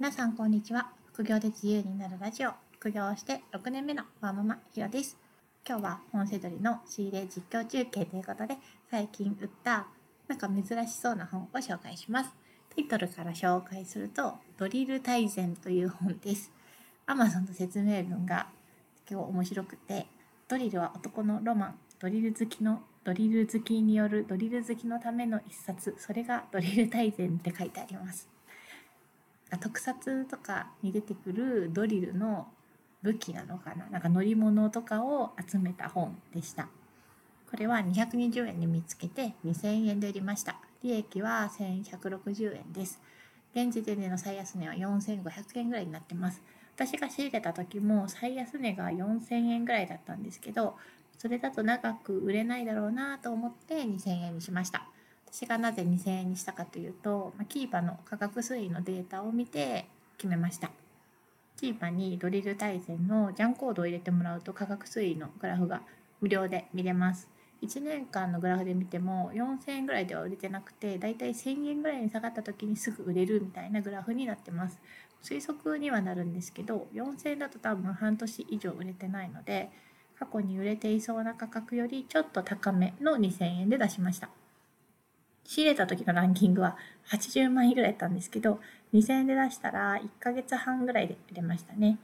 皆さんこんにちは。副業で自由になるラジオ。副業をして6年目のワーママひろです。今日は本セドリの仕入れ実況中継ということで最近売ったなんか珍しそうな本を紹介します。タイトルから紹介するとドリル大全という本です。Amazon の説明文が結構面白くてドリルは男のロマン。ドリル好きのドリル好きによるドリル好きのための一冊。それがドリル大全って書いてあります。特撮とかに出てくるドリルの武器なのかな？なんか乗り物とかを集めた本でした。これは220円で見つけて2000円で売りました。利益は1160円です。現時点での最安値は4500円ぐらいになってます。私が仕入れた時も最安値が4000円ぐらいだったんですけどそれだと長く売れないだろうなと思って2000円にしました。私がなぜ2000円にしたかというと、まキーパの価格推移のデータを見て決めました。キーパにドリル対戦のジャンコードを入れてもらうと価格推移のグラフが無料で見れます。1年間のグラフで見ても4000円ぐらいでは売れてなくてだいたい1000円ぐらいに下がった時にすぐ売れるみたいなグラフになってます推測にはなるんですけど4000円だと多分半年以上売れてないので過去に売れていそうな価格よりちょっと高めの2000円で出しました仕入れた時のランキングは80万円ぐらいだったんですけど、2000円で出したら1ヶ月半ぐらいで売れましたね。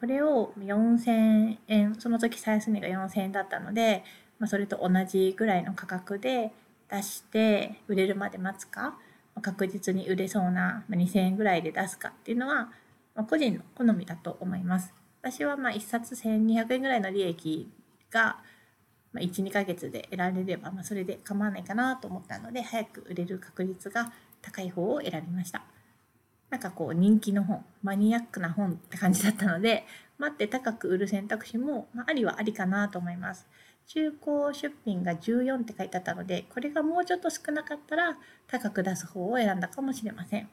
これを4000円、その時最安値が4000円だったので、まあ、それと同じぐらいの価格で出して売れるまで待つか、確実に売れそうな2000円ぐらいで出すかっていうのは、まあ、個人の好みだと思います。私はまあ1冊1200円ぐらいの利益がまあ、1、2ヶ月で得られれば、まあ、それで構わないかなと思ったので、早く売れる確率が高い方を選びました。なんかこう人気の本、マニアックな本って感じだったので、待って高く売る選択肢も、まあ、ありはありかなと思います。中古出品が14って書いてあったので、これがもうちょっと少なかったら高く出す方を選んだかもしれません。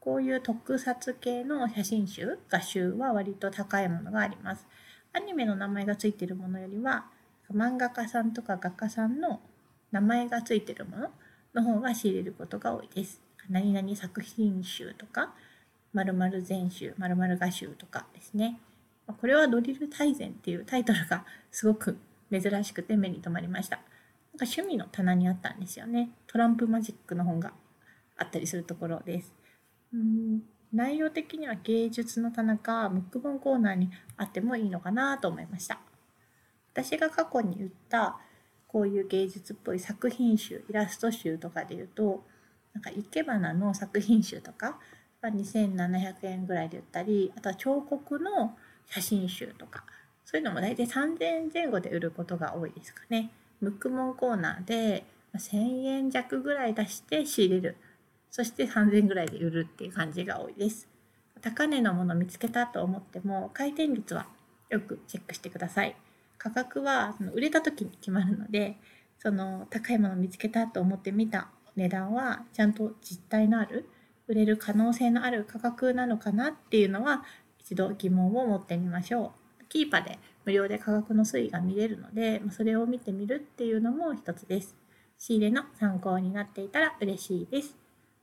こういう特撮系の写真集、画集は割と高いものがあります。アニメの名前がついているものよりは、漫画家さんとか画家さんの名前がついてるものの方が仕入れることが多いです。何々作品集とか、〇〇全集、〇〇画集とかですね。これはドリル大全っていうタイトルがすごく珍しくて目に留まりました。なんか趣味の棚にあったんですよね。トランプマジックの本があったりするところです。うん内容的には芸術の棚かムック本コーナーにあってもいいのかなと思いました。私が過去に言ったこういう芸術っぽい作品集イラスト集とかで言うとなんか生け花の作品集とか2700円ぐらいで売ったりあとは彫刻の写真集とかそういうのも大体3000円前後で売ることが多いですかね。ムックモンコーナーで1000円弱ぐらい出して仕入れるそして3000円ぐらいで売るっていう感じが多いです。高値のもの見つけたと思っても回転率はよくチェックしてください。価格はその売れた時に決まるのでその高いものを見つけたと思って見た値段はちゃんと実体のある売れる可能性のある価格なのかなっていうのは一度疑問を持ってみましょう。キーパで無料で価格の推移が見れるのでそれを見てみるっていうのも一つです。仕入れの参考になっていたら嬉しいです。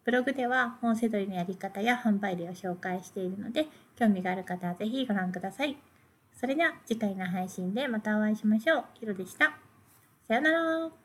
ブログでは本セドリのやり方や販売例を紹介しているので興味がある方はぜひご覧ください。それでは次回の配信でまたお会いしましょう。ひろでした。さよなら。